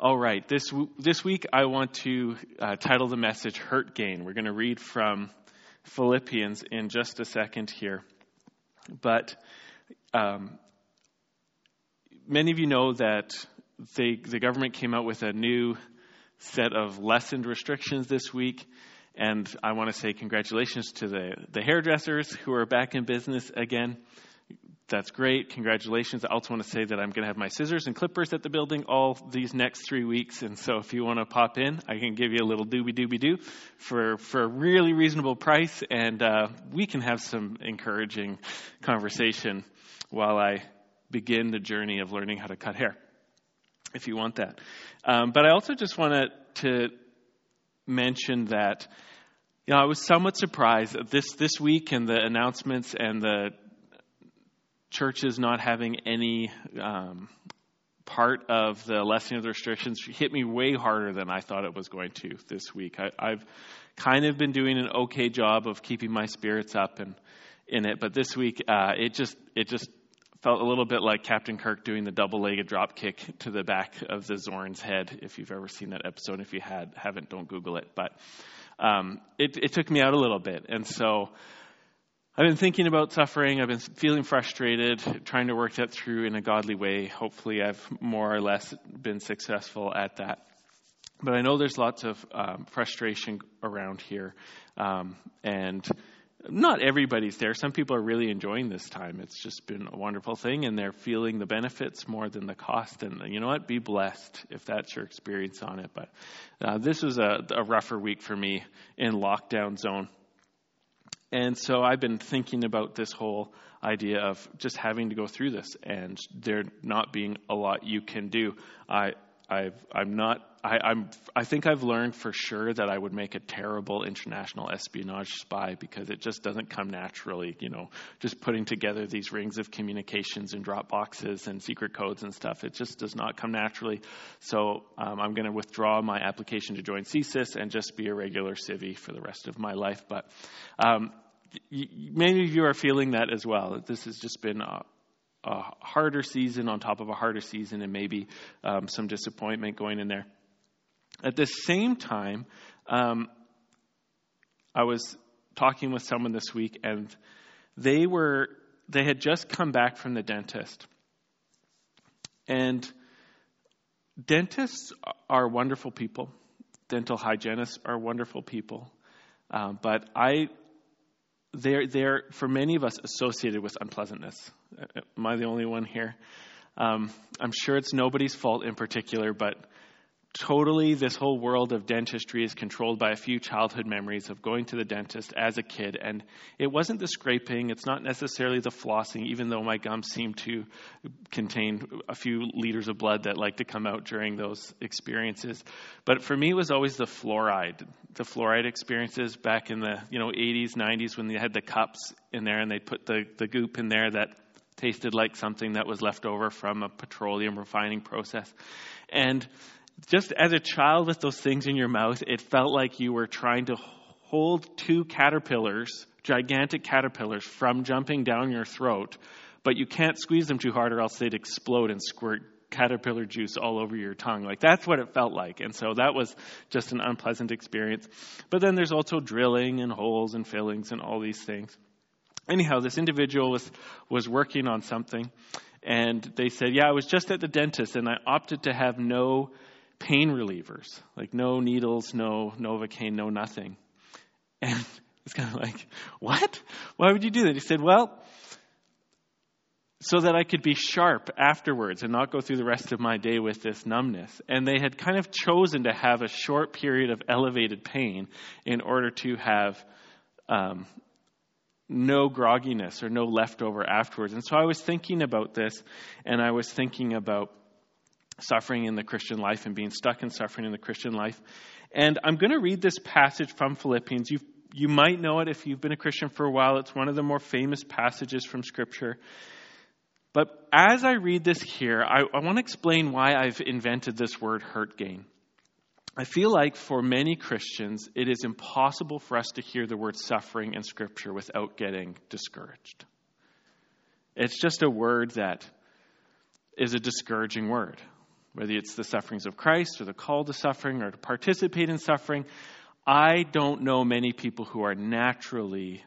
All right, this, this week I want to uh, title the message Hurt Gain. We're going to read from Philippians in just a second here. But um, many of you know that they, the government came out with a new set of lessened restrictions this week. And I want to say congratulations to the, the hairdressers who are back in business again that's great. Congratulations. I also want to say that I'm going to have my scissors and clippers at the building all these next three weeks. And so if you want to pop in, I can give you a little doobie doobie doo for, for a really reasonable price. And uh, we can have some encouraging conversation while I begin the journey of learning how to cut hair, if you want that. Um, but I also just wanted to mention that. You know, I was somewhat surprised this this week and the announcements and the churches not having any um, part of the lessening of the restrictions hit me way harder than I thought it was going to this week. I, have kind of been doing an okay job of keeping my spirits up and in it, but this week uh, it just it just felt a little bit like Captain Kirk doing the double-legged drop kick to the back of the Gorn's head. If you've ever seen that episode, if you had haven't, don't Google it. But um, it, it took me out a little bit, and so. I've been thinking about suffering. I've been feeling frustrated, trying to work that through in a godly way. Hopefully, I've more or less been successful at that. But I know there's lots of um, frustration around here. Um, and not everybody's there. Some people are really enjoying this time. It's just been a wonderful thing, and they're feeling the benefits more than the cost. And you know what? Be blessed if that's your experience on it. But uh, this was a, a rougher week for me in lockdown zone. And so I've been thinking about this whole idea of just having to go through this and there not being a lot you can do. I, i am not. I, I'm. I think I've learned for sure that I would make a terrible international espionage spy because it just doesn't come naturally. You know, just putting together these rings of communications and drop boxes and secret codes and stuff. It just does not come naturally. So um, I'm going to withdraw my application to join CSIS and just be a regular civvy for the rest of my life. But um, many of you are feeling that as well. This has just been a, a harder season on top of a harder season, and maybe um, some disappointment going in there. At the same time, um, I was talking with someone this week, and they were they had just come back from the dentist, and dentists are wonderful people. Dental hygienists are wonderful people. Um, but I they're, they're, for many of us, associated with unpleasantness. Am I the only one here? Um, I'm sure it's nobody's fault in particular, but totally this whole world of dentistry is controlled by a few childhood memories of going to the dentist as a kid and it wasn't the scraping it's not necessarily the flossing even though my gums seem to contain a few liters of blood that like to come out during those experiences. But for me it was always the fluoride the fluoride experiences back in the you know 80s 90s when they had the cups in there and they put the, the goop in there that tasted like something that was left over from a petroleum refining process. And just as a child with those things in your mouth, it felt like you were trying to hold two caterpillars, gigantic caterpillars, from jumping down your throat, but you can't squeeze them too hard or else they'd explode and squirt caterpillar juice all over your tongue. Like that's what it felt like. And so that was just an unpleasant experience. But then there's also drilling and holes and fillings and all these things. Anyhow, this individual was, was working on something and they said, Yeah, I was just at the dentist and I opted to have no pain relievers, like no needles, no Novocaine, no nothing. And it's kind of like, what? Why would you do that? He said, well, so that I could be sharp afterwards and not go through the rest of my day with this numbness. And they had kind of chosen to have a short period of elevated pain in order to have um, no grogginess or no leftover afterwards. And so I was thinking about this, and I was thinking about suffering in the Christian life and being stuck in suffering in the Christian life. And I'm going to read this passage from Philippians. you you might know it if you've been a Christian for a while. It's one of the more famous passages from Scripture. But as I read this here, I, I want to explain why I've invented this word hurt gain. I feel like for many Christians, it is impossible for us to hear the word suffering in Scripture without getting discouraged. It's just a word that is a discouraging word. Whether it's the sufferings of Christ or the call to suffering or to participate in suffering. I don't know many people who are naturally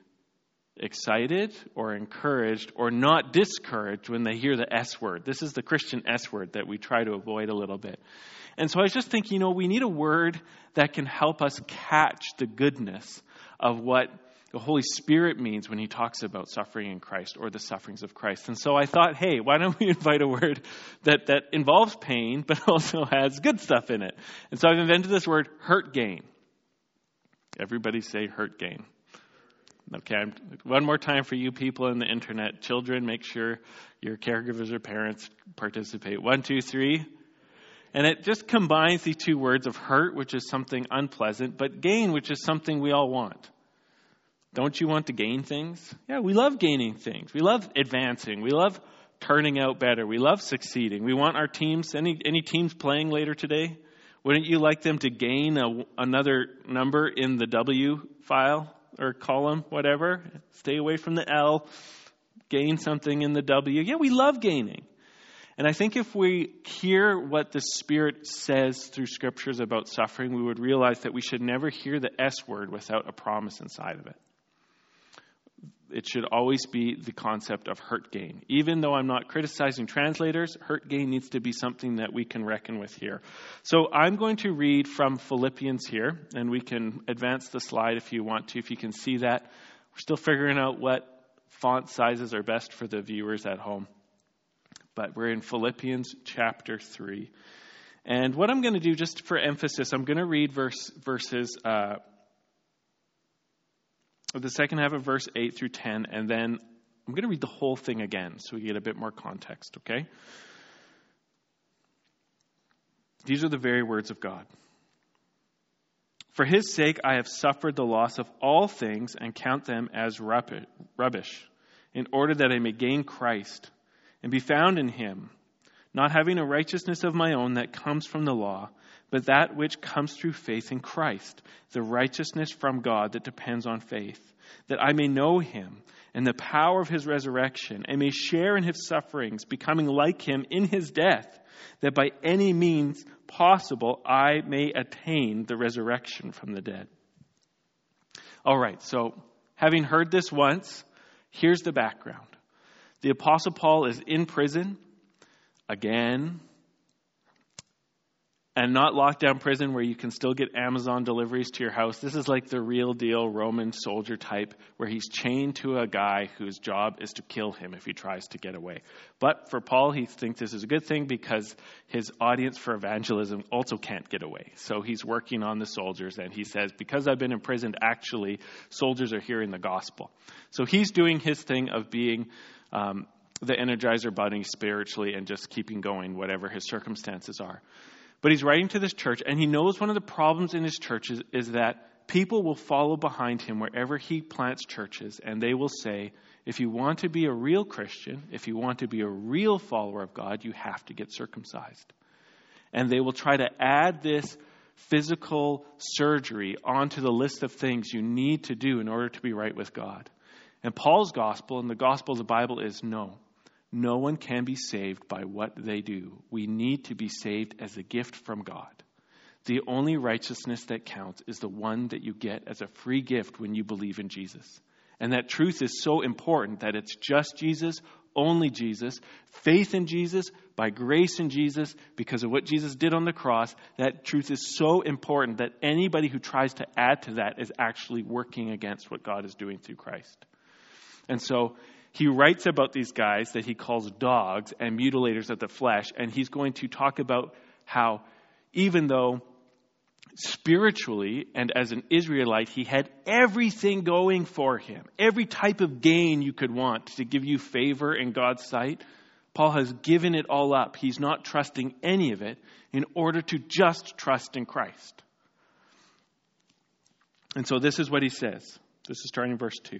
excited or encouraged or not discouraged when they hear the S word. This is the Christian S word that we try to avoid a little bit. And so I was just thinking, you know, we need a word that can help us catch the goodness of what the Holy Spirit means when he talks about suffering in Christ or the sufferings of Christ. And so I thought, hey, why don't we invite a word that, that involves pain but also has good stuff in it? And so I've invented this word, hurt gain. Everybody say hurt gain. Okay, I'm, one more time for you people in the internet. Children, make sure your caregivers or parents participate. One, two, three. And it just combines the two words of hurt, which is something unpleasant, but gain, which is something we all want. Don't you want to gain things? Yeah, we love gaining things. We love advancing. We love turning out better. We love succeeding. We want our teams, any, any teams playing later today? Wouldn't you like them to gain a, another number in the W file or column, whatever? Stay away from the L. Gain something in the W. Yeah, we love gaining. And I think if we hear what the Spirit says through scriptures about suffering, we would realize that we should never hear the S word without a promise inside of it. It should always be the concept of hurt gain. Even though I'm not criticizing translators, hurt gain needs to be something that we can reckon with here. So I'm going to read from Philippians here, and we can advance the slide if you want to, if you can see that. We're still figuring out what font sizes are best for the viewers at home but we're in Philippians chapter 3. And what I'm going to do, just for emphasis, I'm going to read verse, verses, uh, the second half of verse 8 through 10, and then I'm going to read the whole thing again so we get a bit more context, okay? These are the very words of God. For his sake, I have suffered the loss of all things and count them as rubbish, in order that I may gain Christ and be found in him, not having a righteousness of my own that comes from the law, but that which comes through faith in Christ, the righteousness from God that depends on faith, that I may know him and the power of his resurrection, and may share in his sufferings, becoming like him in his death, that by any means possible I may attain the resurrection from the dead. All right, so having heard this once, here's the background. The Apostle Paul is in prison again, and not lockdown prison where you can still get Amazon deliveries to your house. This is like the real deal Roman soldier type where he's chained to a guy whose job is to kill him if he tries to get away. But for Paul, he thinks this is a good thing because his audience for evangelism also can't get away. So he's working on the soldiers and he says, Because I've been imprisoned, actually, soldiers are hearing the gospel. So he's doing his thing of being um, the Energizer Bunny spiritually and just keeping going, whatever his circumstances are. But he's writing to this church, and he knows one of the problems in his church is, is that people will follow behind him wherever he plants churches, and they will say, if you want to be a real Christian, if you want to be a real follower of God, you have to get circumcised. And they will try to add this physical surgery onto the list of things you need to do in order to be right with God. And Paul's gospel and the gospel of the Bible is no. No one can be saved by what they do. We need to be saved as a gift from God. The only righteousness that counts is the one that you get as a free gift when you believe in Jesus. And that truth is so important that it's just Jesus, only Jesus, faith in Jesus, by grace in Jesus, because of what Jesus did on the cross. That truth is so important that anybody who tries to add to that is actually working against what God is doing through Christ. And so he writes about these guys that he calls dogs and mutilators of the flesh, and he's going to talk about how even though spiritually and as an Israelite, he had everything going for him, every type of gain you could want to give you favor in God's sight. Paul has given it all up. He's not trusting any of it in order to just trust in Christ. And so this is what he says. This is starting in verse 2.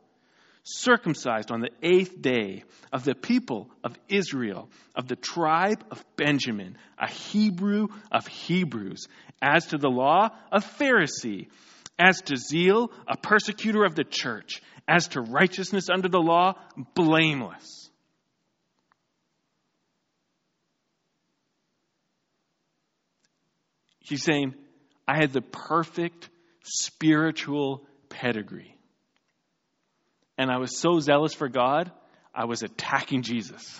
Circumcised on the eighth day of the people of Israel, of the tribe of Benjamin, a Hebrew of Hebrews, as to the law, a Pharisee, as to zeal, a persecutor of the church, as to righteousness under the law, blameless. He's saying, I had the perfect spiritual pedigree. And I was so zealous for God, I was attacking Jesus.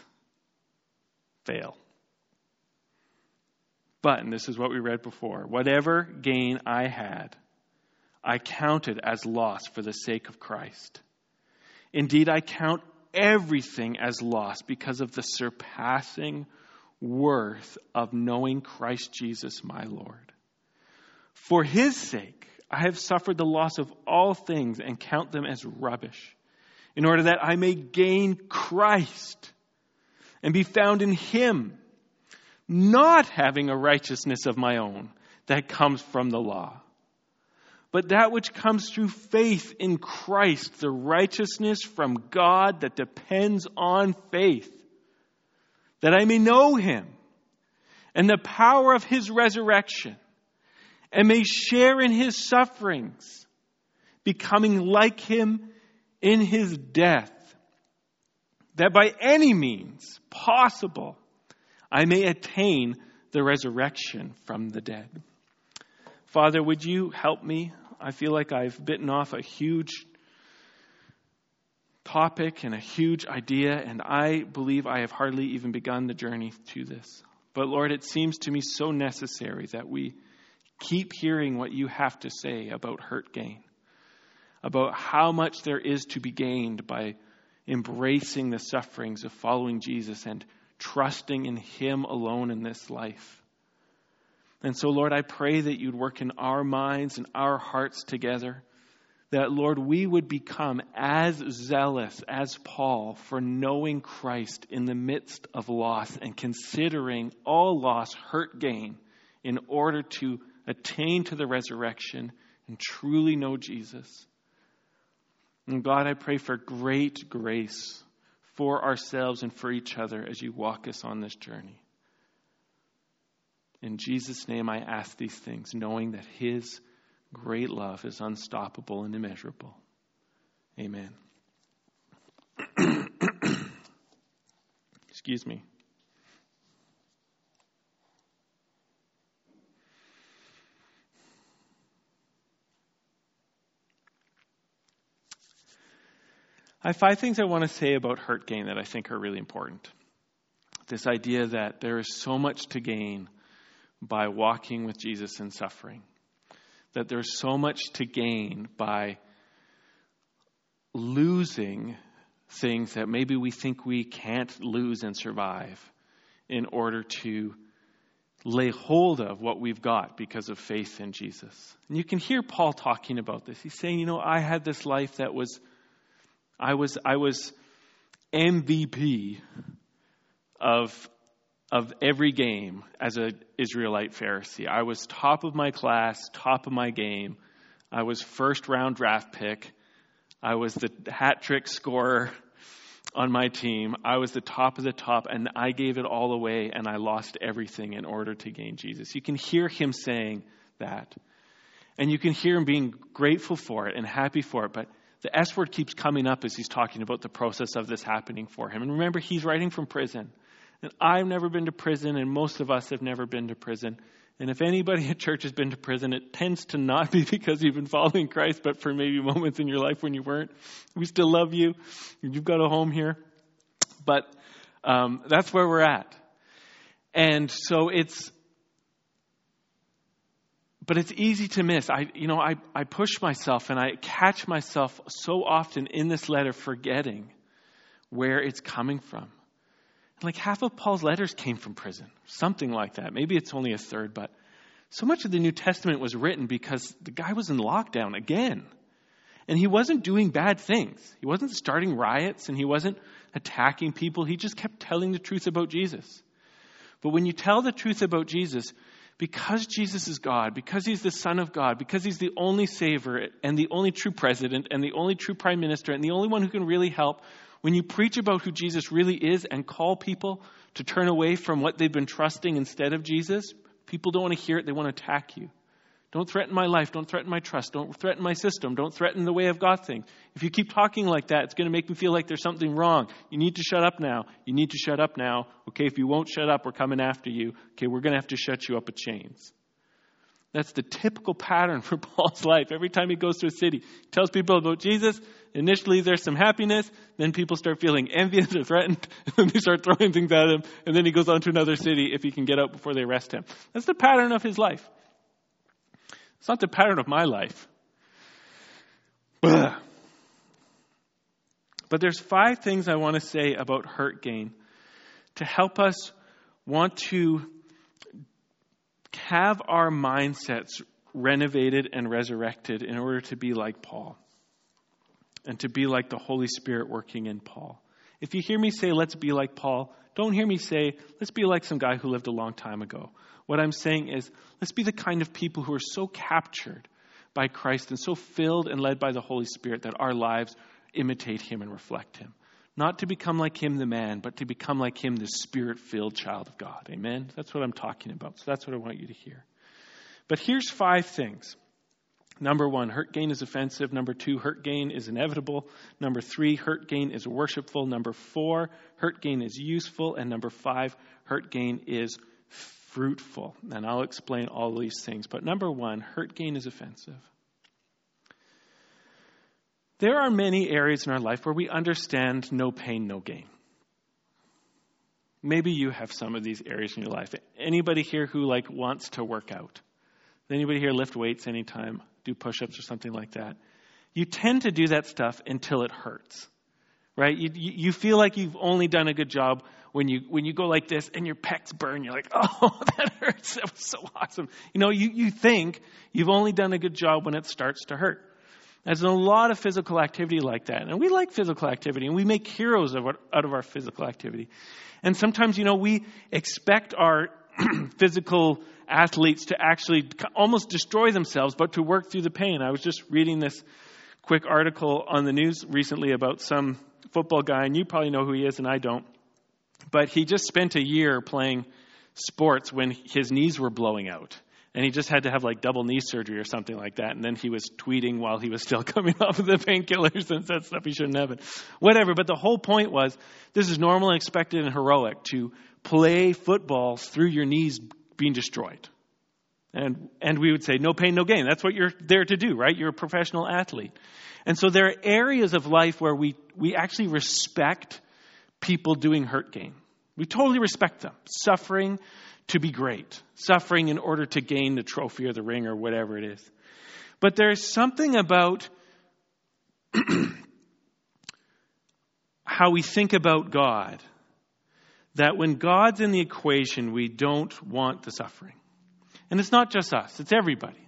Fail. But, and this is what we read before whatever gain I had, I counted as loss for the sake of Christ. Indeed, I count everything as loss because of the surpassing worth of knowing Christ Jesus my Lord. For his sake, I have suffered the loss of all things and count them as rubbish, in order that I may gain Christ and be found in him, not having a righteousness of my own that comes from the law, but that which comes through faith in Christ, the righteousness from God that depends on faith, that I may know him and the power of his resurrection and may share in his sufferings, becoming like him in his death, that by any means possible I may attain the resurrection from the dead. Father, would you help me? I feel like I've bitten off a huge topic and a huge idea, and I believe I have hardly even begun the journey to this. But Lord, it seems to me so necessary that we Keep hearing what you have to say about hurt gain, about how much there is to be gained by embracing the sufferings of following Jesus and trusting in Him alone in this life. And so, Lord, I pray that you'd work in our minds and our hearts together. That, Lord, we would become as zealous as Paul for knowing Christ in the midst of loss and considering all loss hurt gain in order to attain to the resurrection and truly know Jesus. And God, I pray for great grace for ourselves and for each other as you walk us on this journey. In Jesus' name, I ask these things, knowing that His great love is unstoppable and immeasurable. Amen. Excuse me. I have five things I want to say about hurt gain that I think are really important. This idea that there is so much to gain by walking with Jesus in suffering, that there's so much to gain by losing things that maybe we think we can't lose and survive in order to lay hold of what we've got because of faith in Jesus. And you can hear Paul talking about this. He's saying, you know, I had this life that was I was, I was MVP of, of every game as an Israelite Pharisee. I was top of my class, top of my game. I was first round draft pick. I was the hat trick scorer on my team. I was the top of the top, and I gave it all away, and I lost everything in order to gain Jesus. You can hear him saying that. And you can hear him being grateful for it and happy for it, but the S word keeps coming up as he's talking about the process of this happening for him. And remember, he's writing from prison. And I've never been to prison, and most of us have never been to prison. And if anybody at church has been to prison, it tends to not be because you've been following Christ, but for maybe moments in your life when you weren't. We still love you. You've got a home here. But um, that's where we're at. And so it's but it's easy to miss. I, you know, I, I push myself and I catch myself so often in this letter forgetting where it's coming from. Like half of Paul's letters came from prison, something like that. Maybe it's only a third, but so much of the New Testament was written because the guy was in lockdown again. And he wasn't doing bad things. He wasn't starting riots and he wasn't attacking people. He just kept telling the truth about Jesus. But when you tell the truth about Jesus, because Jesus is God, because he's the Son of God, because he's the only Savior and the only true President and the only true Prime Minister and the only one who can really help, when you preach about who Jesus really is and call people to turn away from what they've been trusting instead of Jesus, people don't want to hear it, they want to attack you. Don't threaten my life. Don't threaten my trust. Don't threaten my system. Don't threaten the way I've got things. If you keep talking like that, it's going to make me feel like there's something wrong. You need to shut up now. You need to shut up now. Okay, if you won't shut up, we're coming after you. Okay, we're going to have to shut you up with chains. That's the typical pattern for Paul's life. Every time he goes to a city, he tells people about Jesus. Initially, there's some happiness. Then people start feeling envious or threatened. And then they start throwing things at him. And then he goes on to another city if he can get out before they arrest him. That's the pattern of his life. It's not the pattern of my life. But there's five things I want to say about hurt gain to help us want to have our mindsets renovated and resurrected in order to be like Paul and to be like the Holy Spirit working in Paul. If you hear me say, let's be like Paul, don't hear me say, let's be like some guy who lived a long time ago. What I'm saying is, let's be the kind of people who are so captured by Christ and so filled and led by the Holy Spirit that our lives imitate Him and reflect Him. Not to become like Him, the man, but to become like Him, the spirit filled child of God. Amen? That's what I'm talking about. So that's what I want you to hear. But here's five things. Number one, hurt gain is offensive. Number two, hurt gain is inevitable. Number three, hurt gain is worshipful. Number four, hurt gain is useful. And number five, hurt gain is fruitful. And I'll explain all these things. But number one, hurt gain is offensive. There are many areas in our life where we understand no pain, no gain. Maybe you have some of these areas in your life. Anybody here who like wants to work out? Anybody here lift weights anytime, do push-ups or something like that? You tend to do that stuff until it hurts. Right? You, you feel like you've only done a good job when you when you go like this and your pecs burn, you're like, oh, that hurts. That was so awesome. You know, you, you think you've only done a good job when it starts to hurt. There's a lot of physical activity like that. And we like physical activity and we make heroes of, out of our physical activity. And sometimes, you know, we expect our physical athletes to actually almost destroy themselves, but to work through the pain. I was just reading this quick article on the news recently about some football guy, and you probably know who he is, and I don't. But he just spent a year playing sports when his knees were blowing out. And he just had to have like double knee surgery or something like that. And then he was tweeting while he was still coming off of the painkillers and said stuff he shouldn't have. Whatever. But the whole point was this is normal and expected and heroic to play football through your knees being destroyed. And, and we would say, no pain, no gain. That's what you're there to do, right? You're a professional athlete. And so there are areas of life where we, we actually respect people doing hurt gain. We totally respect them. Suffering to be great, suffering in order to gain the trophy or the ring or whatever it is. But there's something about how we think about God that when God's in the equation, we don't want the suffering. And it's not just us, it's everybody.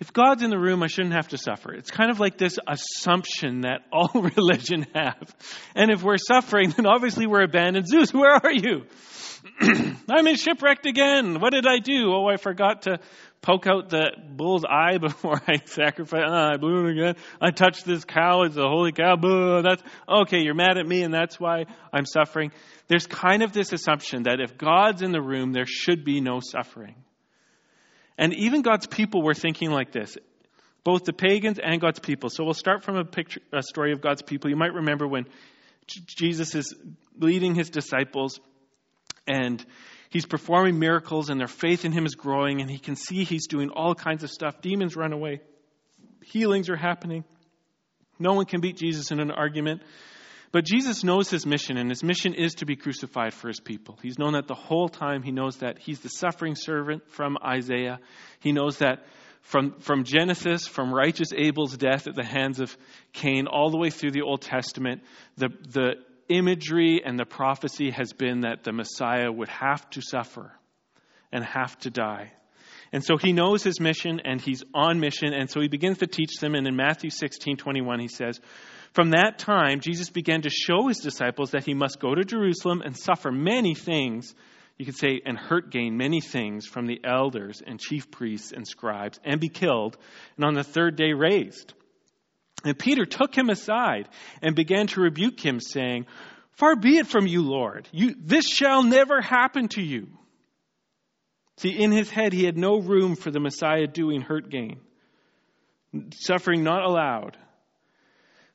If God's in the room, I shouldn't have to suffer. It's kind of like this assumption that all religion have. And if we're suffering, then obviously we're abandoned. Zeus, where are you? I'm in shipwrecked again. What did I do? Oh, I forgot to poke out the bull's eye before I sacrifice. Oh, ah, I blew it again. I touched this cow. It's a holy cow. Boo. That's okay. You're mad at me, and that's why I'm suffering. There's kind of this assumption that if God's in the room, there should be no suffering. And even God's people were thinking like this, both the pagans and God's people. So we'll start from a picture, a story of God's people. You might remember when Jesus is leading his disciples and he's performing miracles and their faith in him is growing and he can see he's doing all kinds of stuff. Demons run away. Healings are happening. No one can beat Jesus in an argument. But Jesus knows his mission, and his mission is to be crucified for his people. He's known that the whole time. He knows that he's the suffering servant from Isaiah. He knows that from, from Genesis, from righteous Abel's death at the hands of Cain, all the way through the Old Testament, the, the imagery and the prophecy has been that the Messiah would have to suffer and have to die. And so he knows his mission and he's on mission. And so he begins to teach them. And in Matthew 16 21, he says, from that time, Jesus began to show his disciples that he must go to Jerusalem and suffer many things, you could say, and hurt gain many things from the elders and chief priests and scribes, and be killed, and on the third day raised. And Peter took him aside and began to rebuke him, saying, Far be it from you, Lord. You, this shall never happen to you. See, in his head, he had no room for the Messiah doing hurt gain, suffering not allowed.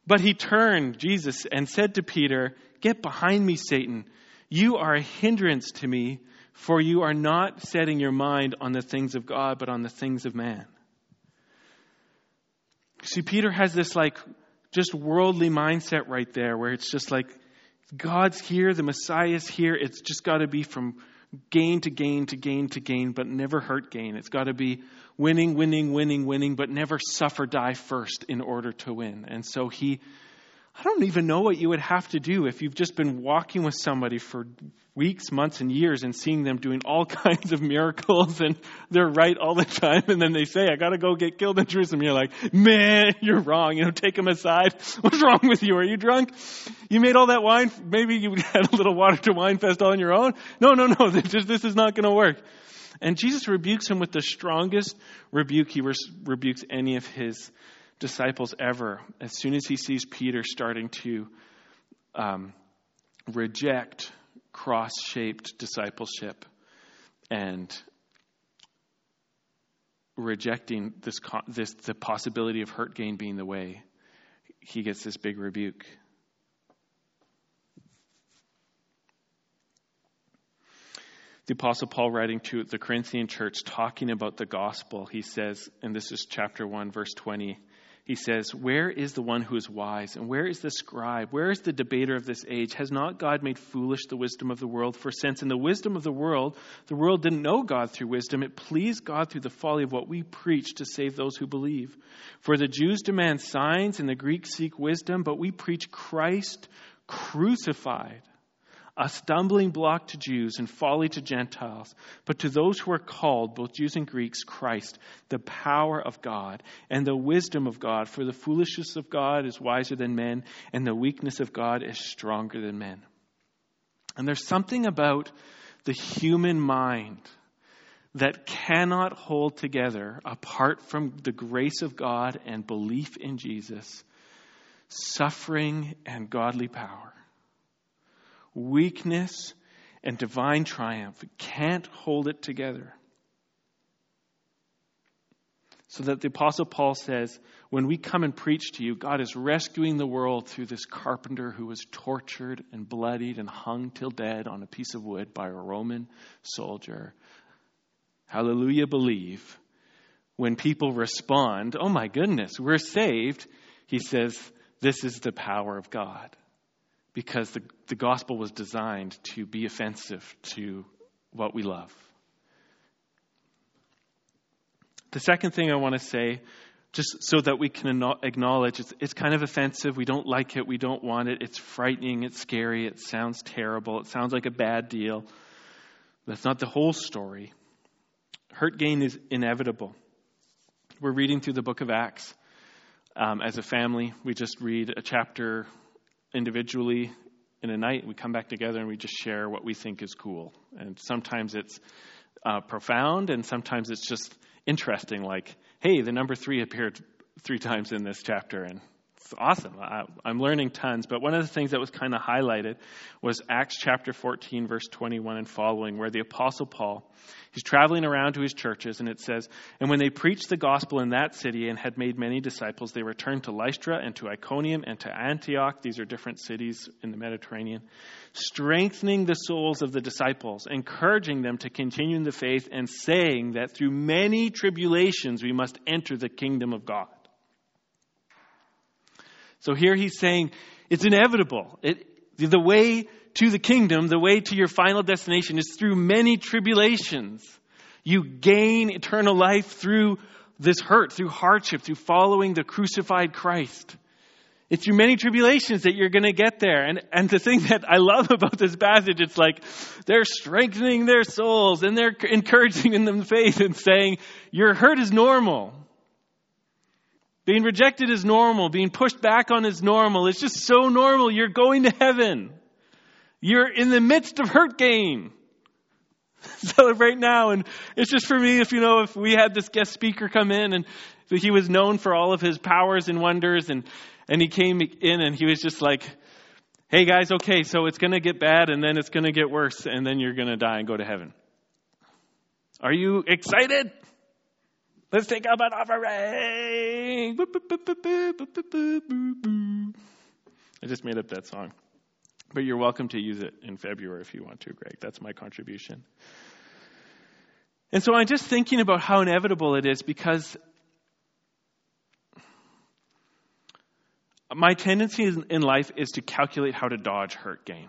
But he turned, Jesus, and said to Peter, Get behind me, Satan. You are a hindrance to me, for you are not setting your mind on the things of God, but on the things of man. See, Peter has this like just worldly mindset right there where it's just like God's here, the Messiah's here. It's just got to be from gain to gain to gain to gain, but never hurt gain. It's got to be winning, winning, winning, winning, but never suffer die first in order to win. And so he I don't even know what you would have to do if you've just been walking with somebody for weeks, months, and years and seeing them doing all kinds of miracles and they're right all the time. And then they say, I got to go get killed in Jerusalem. You're like, man, you're wrong. You know, take them aside. What's wrong with you? Are you drunk? You made all that wine. Maybe you had a little water to wine fest on your own. No, no, no. This, this is not going to work. And Jesus rebukes him with the strongest rebuke he rebukes any of his disciples ever as soon as he sees Peter starting to um, reject cross shaped discipleship and rejecting this, this the possibility of hurt gain being the way he gets this big rebuke. The apostle paul writing to the corinthian church talking about the gospel he says and this is chapter 1 verse 20 he says, Where is the one who is wise? And where is the scribe? Where is the debater of this age? Has not God made foolish the wisdom of the world? For since in the wisdom of the world, the world didn't know God through wisdom, it pleased God through the folly of what we preach to save those who believe. For the Jews demand signs, and the Greeks seek wisdom, but we preach Christ crucified a stumbling block to Jews and folly to Gentiles, but to those who are called, both Jews and Greeks, Christ, the power of God and the wisdom of God. For the foolishness of God is wiser than men, and the weakness of God is stronger than men. And there's something about the human mind that cannot hold together apart from the grace of God and belief in Jesus, suffering and godly power weakness, and divine triumph. can't hold it together. So that the Apostle Paul says, when we come and preach to you, God is rescuing the world through this carpenter who was tortured and bloodied and hung till dead on a piece of wood by a Roman soldier. Hallelujah, believe. When people respond, oh my goodness, we're saved, he says, this is the power of God because the, the gospel was designed to be offensive to what we love. The second thing I want to say, just so that we can acknowledge it's, it's kind of offensive. We don't like it. We don't want it. It's frightening. It's scary. It sounds terrible. It sounds like a bad deal. That's not the whole story. Hurt gain is inevitable. We're reading through the book of Acts um, as a family. We just read a chapter individually in a night. We come back together and we just share what we think is cool. And sometimes it's uh, profound, and sometimes it's just interesting. Like, hey, the number three appeared three times in this chapter, and it's awesome. I, am learning tons. But one of the things that was kind of highlighted was Acts chapter 14, verse 21 and following, where the Apostle Paul He's traveling around to his churches, and it says, And when they preached the gospel in that city and had made many disciples, they returned to Lystra and to Iconium and to Antioch. These are different cities in the Mediterranean, strengthening the souls of the disciples, encouraging them to continue in the faith, and saying that through many tribulations we must enter the kingdom of God. So here he's saying it's inevitable. It, the way to the kingdom, the way to your final destination is through many tribulations. You gain eternal life through this hurt, through hardship, through following the crucified Christ. It's through many tribulations that you're going to get there. And, and the thing that I love about this passage, it's like they're strengthening their souls and they're encouraging in them faith and saying, your hurt is normal. Being rejected is normal. Being pushed back on is normal. It's just so normal. You're going to heaven. You're in the midst of hurt gain. Celebrate now. And it's just for me, if you know, if we had this guest speaker come in and he was known for all of his powers and wonders and, and he came in and he was just like, hey guys, okay, so it's going to get bad and then it's going to get worse and then you're going to die and go to heaven. Are you excited? Let's take up an offering. I just made up that song. But you're welcome to use it in February if you want to, Greg. That's my contribution. And so I'm just thinking about how inevitable it is because my tendency in life is to calculate how to dodge hurt gain.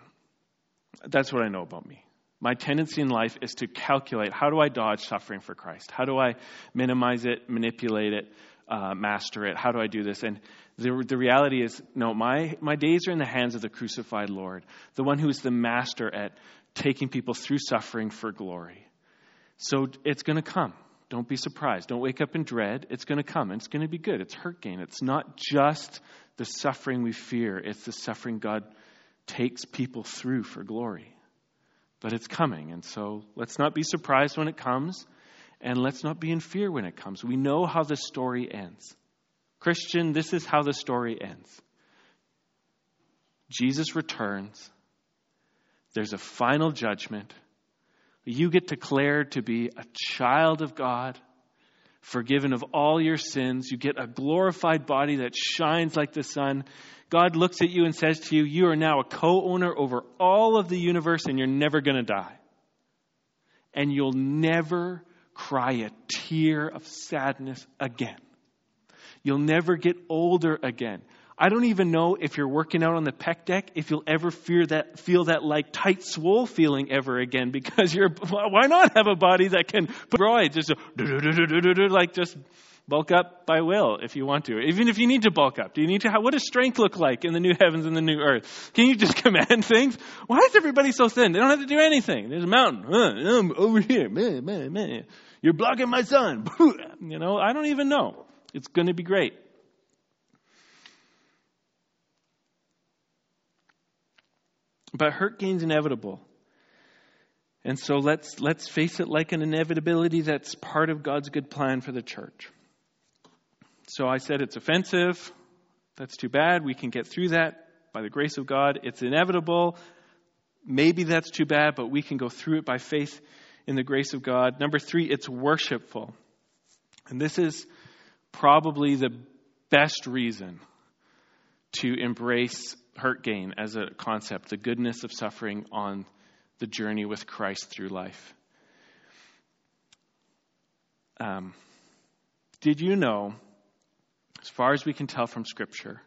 That's what I know about me. My tendency in life is to calculate how do I dodge suffering for Christ? How do I minimize it, manipulate it, uh, master it? How do I do this? And the, the reality is, no, my, my days are in the hands of the crucified Lord, the one who is the master at taking people through suffering for glory. So it's going to come. Don't be surprised. Don't wake up in dread. It's going to come, it's going to be good. It's hurt gain. It's not just the suffering we fear, it's the suffering God takes people through for glory. But it's coming, and so let's not be surprised when it comes, and let's not be in fear when it comes. We know how the story ends. Christian, this is how the story ends Jesus returns, there's a final judgment. You get declared to be a child of God, forgiven of all your sins. You get a glorified body that shines like the sun. God looks at you and says to you, You are now a co owner over all of the universe and you're never going to die. And you'll never cry a tear of sadness again. You'll never get older again. I don't even know if you're working out on the pec deck if you'll ever feel that feel that like tight swole feeling ever again because you're why not have a body that can put just like just bulk up by will if you want to even if you need to bulk up. Do you need to what does strength look like in the new heavens and the new earth? Can you just command things? Why is everybody so thin? They don't have to do anything. There's a mountain. I'm over here. Man man man you're blocking my sun. You know I don't even know. It's going to be great. But hurt gain's inevitable. And so let's, let's face it like an inevitability that's part of God's good plan for the church. So I said it's offensive. That's too bad. We can get through that by the grace of God. It's inevitable. Maybe that's too bad, but we can go through it by faith in the grace of God. Number three, it's worshipful. And this is probably the best reason to embrace hurt gain as a concept, the goodness of suffering on the journey with Christ through life. Um, did you know, as far as we can tell from Scripture,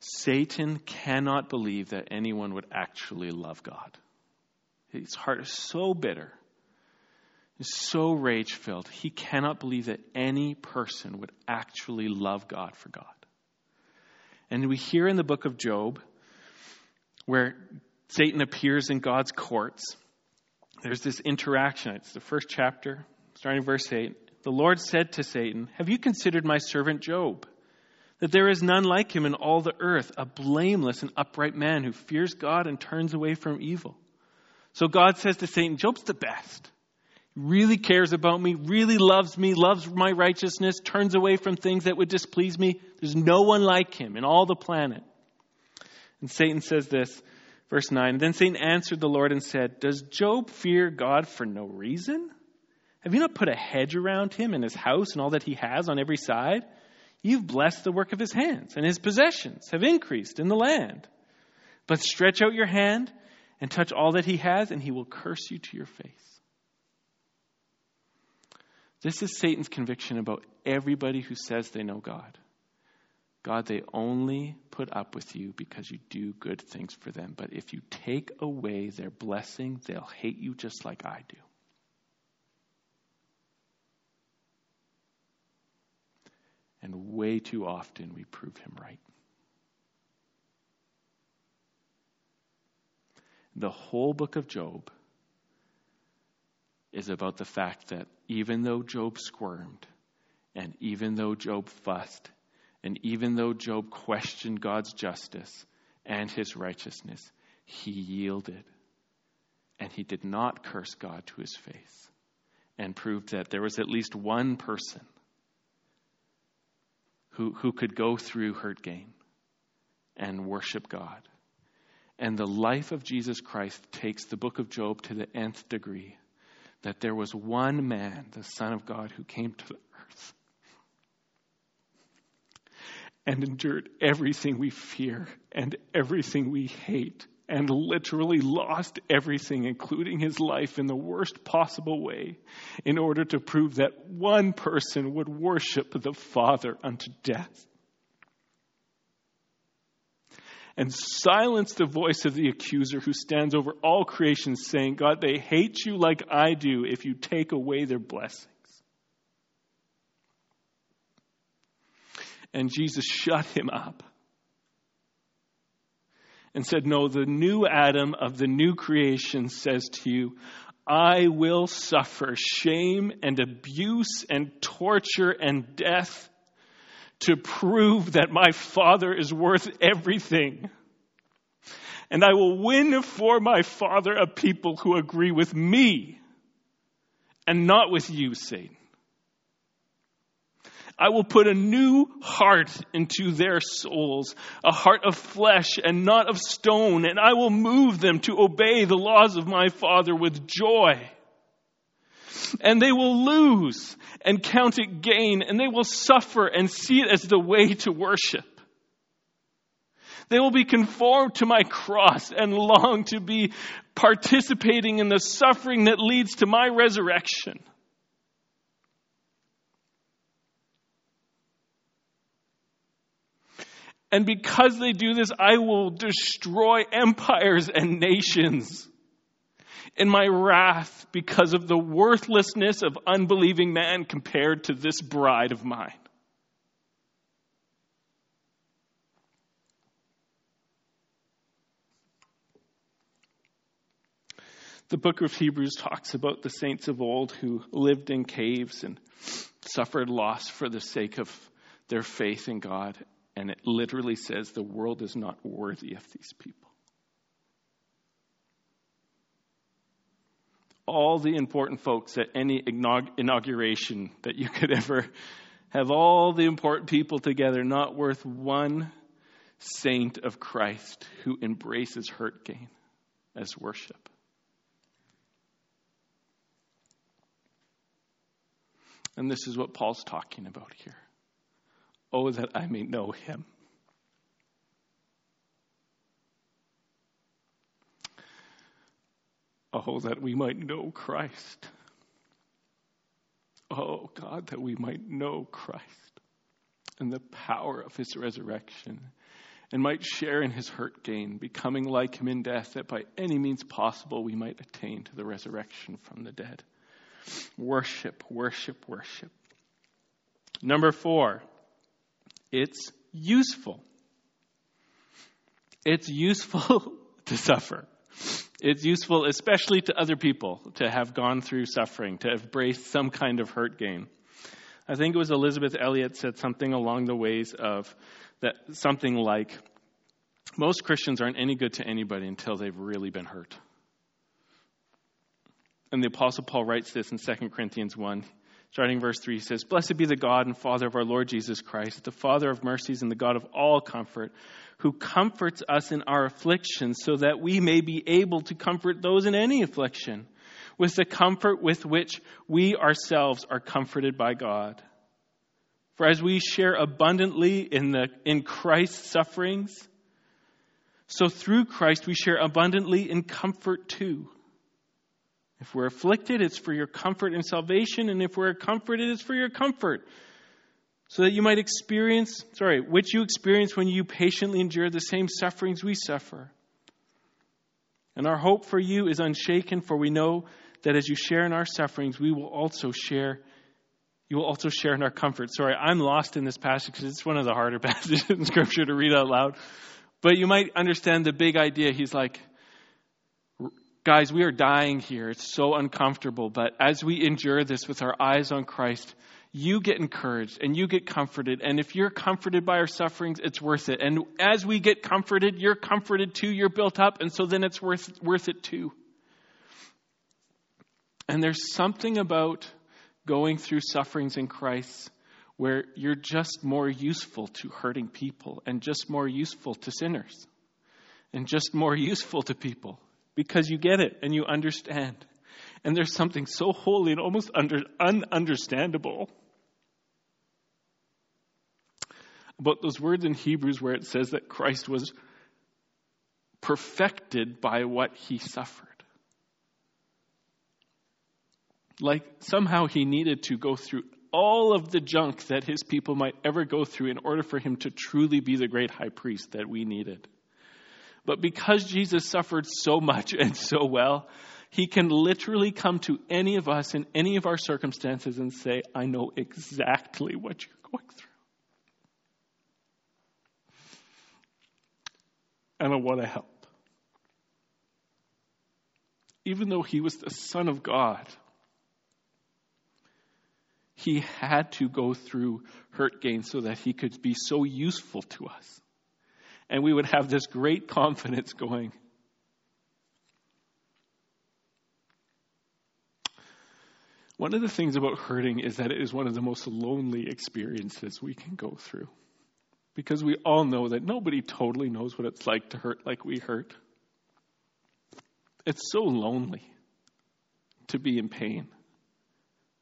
Satan cannot believe that anyone would actually love God? His heart is so bitter is so rage filled, he cannot believe that any person would actually love God for God. And we hear in the book of Job, where Satan appears in God's courts, there's this interaction. It's the first chapter, starting verse 8. The Lord said to Satan, Have you considered my servant Job? That there is none like him in all the earth, a blameless and upright man who fears God and turns away from evil. So God says to Satan, Job's the best really cares about me, really loves me, loves my righteousness, turns away from things that would displease me. There's no one like him in all the planet. And Satan says this, verse 9. Then Satan answered the Lord and said, Does Job fear God for no reason? Have you not put a hedge around him and his house and all that he has on every side? You've blessed the work of his hands, and his possessions have increased in the land. But stretch out your hand and touch all that he has, and he will curse you to your face. This is Satan's conviction about everybody who says they know God. God, they only put up with you because you do good things for them. But if you take away their blessing, they'll hate you just like I do. And way too often we prove him right. The whole book of Job is about the fact that even though Job squirmed, and even though Job fussed, and even though Job questioned God's justice and his righteousness, he yielded. And he did not curse God to his face and proved that there was at least one person who, who could go through hurt gain and worship God. And the life of Jesus Christ takes the book of Job to the nth degree that there was one man, the Son of God, who came to the earth and endured everything we fear and everything we hate and literally lost everything, including his life, in the worst possible way, in order to prove that one person would worship the Father unto death. And silence the voice of the accuser who stands over all creation, saying, God, they hate you like I do if you take away their blessings. And Jesus shut him up and said, No, the new Adam of the new creation says to you, I will suffer shame and abuse and torture and death to prove that my Father is worth everything. And I will win for my Father a people who agree with me and not with you, Satan. I will put a new heart into their souls, a heart of flesh and not of stone, and I will move them to obey the laws of my Father with joy. And they will lose and count it gain, and they will suffer and see it as the way to worship. They will be conformed to my cross and long to be participating in the suffering that leads to my resurrection. And because they do this, I will destroy empires and nations in my wrath because of the worthlessness of unbelieving man compared to this bride of mine. The book of Hebrews talks about the saints of old who lived in caves and suffered loss for the sake of their faith in God and it literally says the world is not worthy of these people. All the important folks at any inauguration that you could ever have, all the important people together, not worth one saint of Christ who embraces hurt gain as worship. And this is what Paul's talking about here. Oh, that I may know him. Oh, that we might know Christ. Oh, God, that we might know Christ and the power of his resurrection and might share in his hurt gain, becoming like him in death, that by any means possible we might attain to the resurrection from the dead. Worship, worship, worship. Number four, it's useful. It's useful to suffer. It's useful, especially to other people, to have gone through suffering, to have braced some kind of hurt gain. I think it was Elisabeth Elliot said something along the ways of that something like most Christians aren't any good to anybody until they've really been hurt. And the Apostle Paul writes this in 2 Corinthians 1. Starting verse 3 he says, Blessed be the God and Father of our Lord Jesus Christ, the Father of mercies and the God of all comfort, who comforts us in our affliction, so that we may be able to comfort those in any affliction, with the comfort with which we ourselves are comforted by God. For as we share abundantly in, the, in Christ's sufferings, so through Christ we share abundantly in comfort too. If we're afflicted, it's for your comfort and salvation, and if we're comforted, it's for your comfort. So that you might experience, sorry, which you experience when you patiently endure the same sufferings we suffer. And our hope for you is unshaken, for we know that as you share in our sufferings, we will also share, you will also share in our comfort. Sorry, I'm lost in this passage because it's one of the harder passages in Scripture to read out loud. But you might understand the big idea. He's like, Guys, we are dying here. It's so uncomfortable. But as we endure this with our eyes on Christ, you get encouraged and you get comforted. And if you're comforted by our sufferings, it's worth it. And as we get comforted, you're comforted too. You're built up. And so then it's worth, worth it too. And there's something about going through sufferings in Christ where you're just more useful to hurting people and just more useful to sinners and just more useful to people because you get it and you understand. And there's something so holy and almost under, ununderstandable about those words in Hebrews where it says that Christ was perfected by what he suffered. Like somehow he needed to go through all of the junk that his people might ever go through in order for him to truly be the great high priest that we needed. But because Jesus suffered so much and so well, he can literally come to any of us in any of our circumstances and say, I know exactly what you're going through. And I want to help. Even though he was the Son of God, he had to go through hurt gain so that he could be so useful to us. And we would have this great confidence going. One of the things about hurting is that it is one of the most lonely experiences we can go through. Because we all know that nobody totally knows what it's like to hurt like we hurt. It's so lonely to be in pain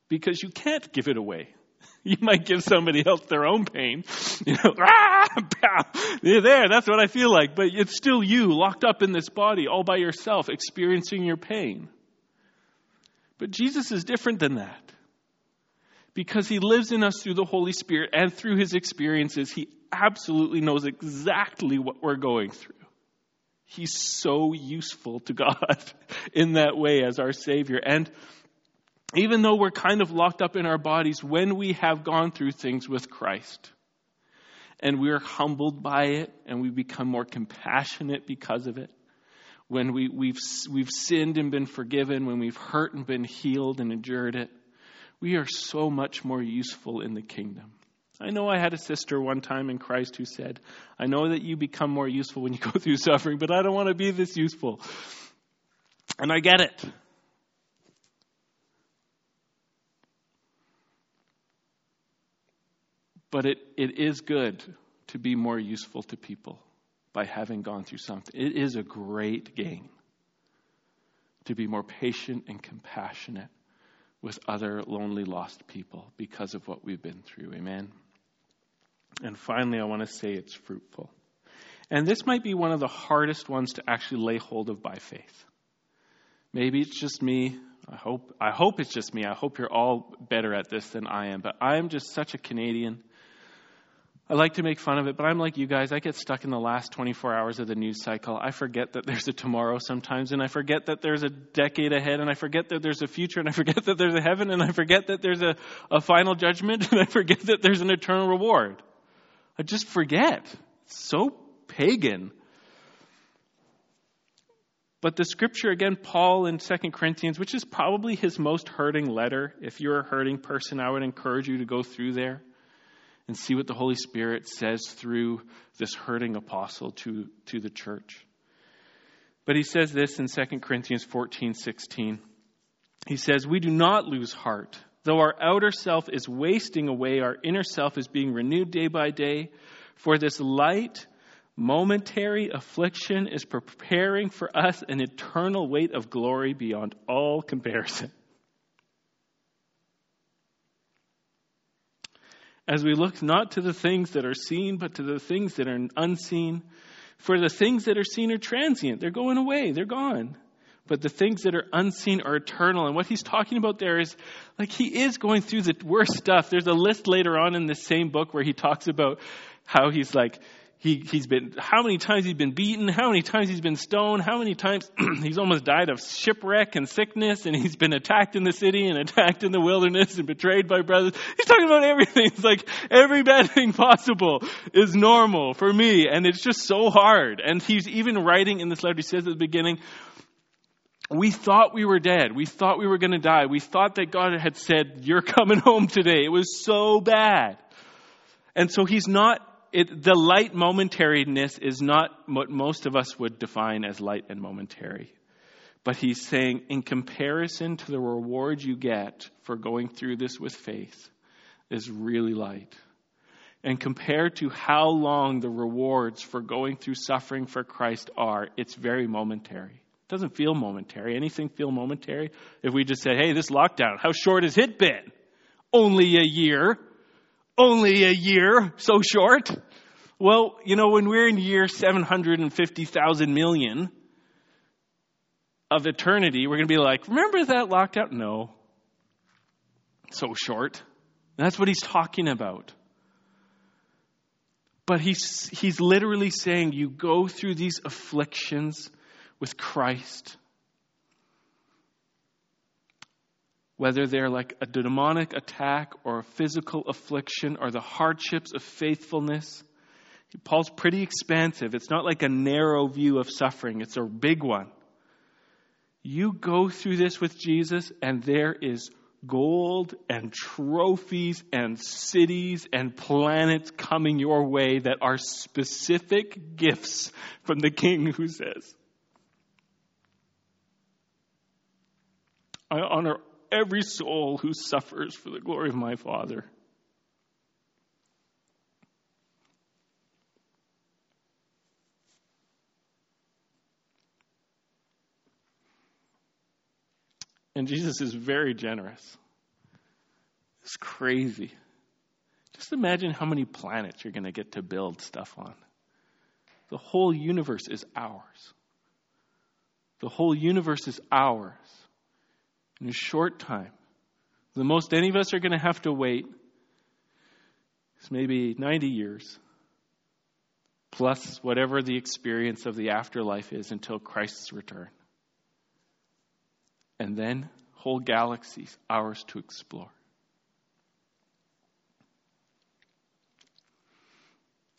because you can't give it away. You might give somebody else their own pain. You know, ah, You're there, that's what I feel like. But it's still you locked up in this body all by yourself experiencing your pain. But Jesus is different than that. Because he lives in us through the Holy Spirit and through his experiences, he absolutely knows exactly what we're going through. He's so useful to God in that way as our Savior. And even though we're kind of locked up in our bodies, when we have gone through things with Christ and we're humbled by it and we become more compassionate because of it, when we, we've, we've sinned and been forgiven, when we've hurt and been healed and endured it, we are so much more useful in the kingdom. I know I had a sister one time in Christ who said, I know that you become more useful when you go through suffering, but I don't want to be this useful. And I get it. But it, it is good to be more useful to people by having gone through something. It is a great gain to be more patient and compassionate with other lonely, lost people because of what we've been through. Amen. And finally, I want to say it's fruitful. And this might be one of the hardest ones to actually lay hold of by faith. Maybe it's just me. I hope, I hope it's just me. I hope you're all better at this than I am. But I am just such a Canadian I like to make fun of it, but I'm like you guys. I get stuck in the last 24 hours of the news cycle. I forget that there's a tomorrow sometimes, and I forget that there's a decade ahead, and I forget that there's a future, and I forget that there's a heaven, and I forget that there's a, a final judgment, and I forget that there's an eternal reward. I just forget. It's so pagan. But the scripture, again, Paul in 2 Corinthians, which is probably his most hurting letter. If you're a hurting person, I would encourage you to go through there and see what the Holy Spirit says through this hurting apostle to, to the church. But he says this in 2 Corinthians 14 16. He says, We do not lose heart. Though our outer self is wasting away, our inner self is being renewed day by day. For this light, momentary affliction is preparing for us an eternal weight of glory beyond all comparison. as we look not to the things that are seen, but to the things that are unseen. For the things that are seen are transient, they're going away, they're gone. But the things that are unseen are eternal. And what he's talking about there is like he is going through the worst stuff. There's a list later on in the same book where he talks about how he's like, he, he's been, how many times he's been beaten, how many times he's been stoned, how many times he's almost died of shipwreck and sickness, and he's been attacked in the city and attacked in the wilderness and betrayed by brothers. He's talking about everything. It's like every bad thing possible is normal for me, and it's just so hard. And he's even writing in this letter, he says at the beginning, we thought we were dead. We thought we were going to die. We thought that God had said, You're coming home today. It was so bad. And so he's not it, the light momentariness is not what most of us would define as light and momentary. But he's saying, in comparison to the reward you get for going through this with faith, is really light. And compared to how long the rewards for going through suffering for Christ are, it's very momentary. Doesn't feel momentary. Anything feel momentary? If we just said, hey, this lockdown, how short has it been? Only a year. Only a year. So short. Well, you know, when we're in year 750,000 million of eternity, we're going to be like, remember that lockdown? No. So short. That's what he's talking about. But he's, he's literally saying you go through these afflictions with Christ. Whether they're like a demonic attack or a physical affliction or the hardships of faithfulness. Paul's pretty expansive. It's not like a narrow view of suffering, it's a big one. You go through this with Jesus, and there is gold and trophies and cities and planets coming your way that are specific gifts from the king who says, I honor every soul who suffers for the glory of my Father. And Jesus is very generous. It's crazy. Just imagine how many planets you're going to get to build stuff on. The whole universe is ours. The whole universe is ours in a short time. The most any of us are going to have to wait is maybe 90 years, plus whatever the experience of the afterlife is until Christ's return and then whole galaxies ours to explore.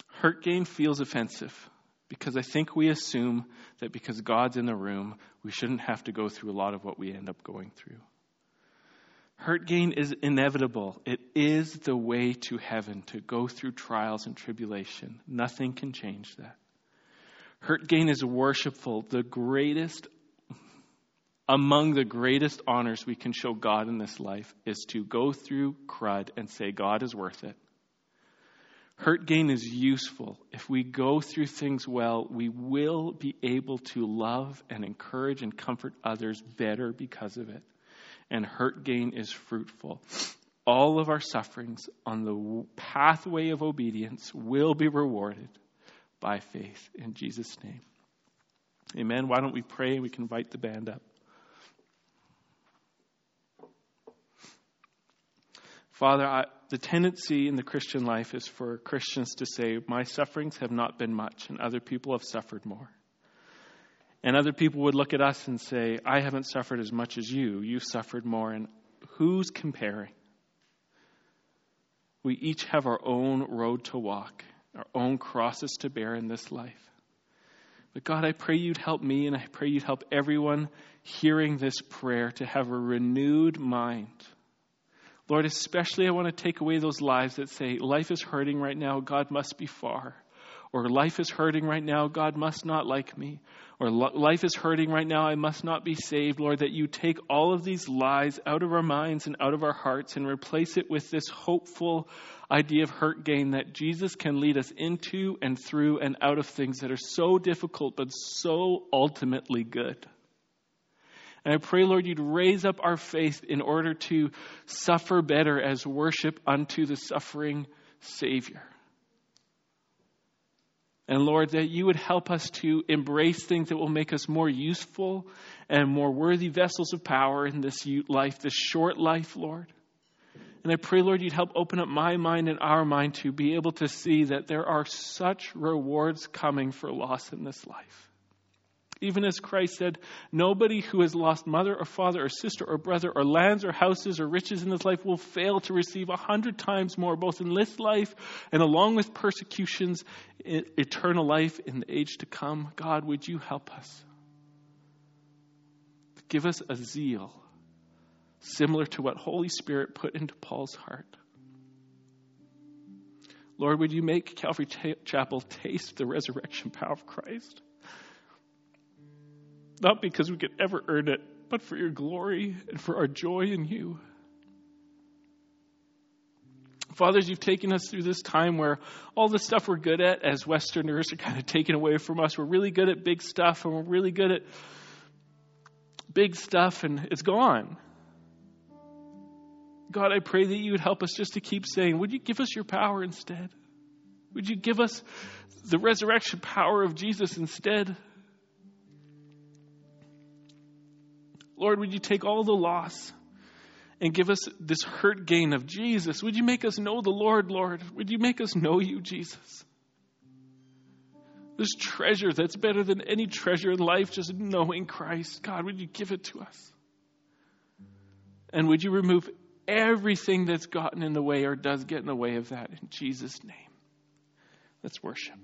Hurt gain feels offensive because I think we assume that because God's in the room, we shouldn't have to go through a lot of what we end up going through. Hurt gain is inevitable. It is the way to heaven to go through trials and tribulation. Nothing can change that. Hurt gain is worshipful. The greatest among the greatest honors we can show God in this life is to go through crud and say, God is worth it. Hurt gain is useful. If we go through things well, we will be able to love and encourage and comfort others better because of it. And hurt gain is fruitful. All of our sufferings on the pathway of obedience will be rewarded by faith in Jesus' name. Amen. Why don't we pray? We can invite the band up. Father, I, the tendency in the Christian life is for Christians to say, My sufferings have not been much, and other people have suffered more. And other people would look at us and say, I haven't suffered as much as you. You've suffered more. And who's comparing? We each have our own road to walk, our own crosses to bear in this life. But God, I pray you'd help me and I pray you'd help everyone hearing this prayer to have a renewed mind Lord, especially I want to take away those lives that say, life is hurting right now, God must be far. Or life is hurting right now, God must not like me. Or life is hurting right now, I must not be saved. Lord, that you take all of these lies out of our minds and out of our hearts and replace it with this hopeful idea of hurt gain that Jesus can lead us into and through and out of things that are so difficult but so ultimately good. And I pray, Lord, you'd raise up our faith in order to suffer better as worship unto the suffering Savior. And Lord, that you would help us to embrace things that will make us more useful and more worthy vessels of power in this life, this short life, Lord. And I pray, Lord, you'd help open up my mind and our mind to be able to see that there are such rewards coming for loss in this life. Even as Christ said, nobody who has lost mother or father or sister or brother or lands or houses or riches in this life will fail to receive a hundred times more, both in this life and along with persecutions, eternal life in the age to come. God, would you help us? Give us a zeal similar to what Holy Spirit put into Paul's heart. Lord, would you make Calvary Chapel taste the resurrection power of Christ? Not because we could ever earn it, but for your glory and for our joy in you. Fathers, you've taken us through this time where all the stuff we're good at as Westerners are kind of taken away from us. We're really good at big stuff and we're really good at big stuff and it's gone. God, I pray that you would help us just to keep saying, Would you give us your power instead? Would you give us the resurrection power of Jesus instead? Lord, would you take all the loss and give us this hurt gain of Jesus? Would you make us know the Lord, Lord? Would you make us know you, Jesus? This treasure that's better than any treasure in life, just knowing Christ. God, would you give it to us? And would you remove everything that's gotten in the way or does get in the way of that in Jesus' name? Let's worship.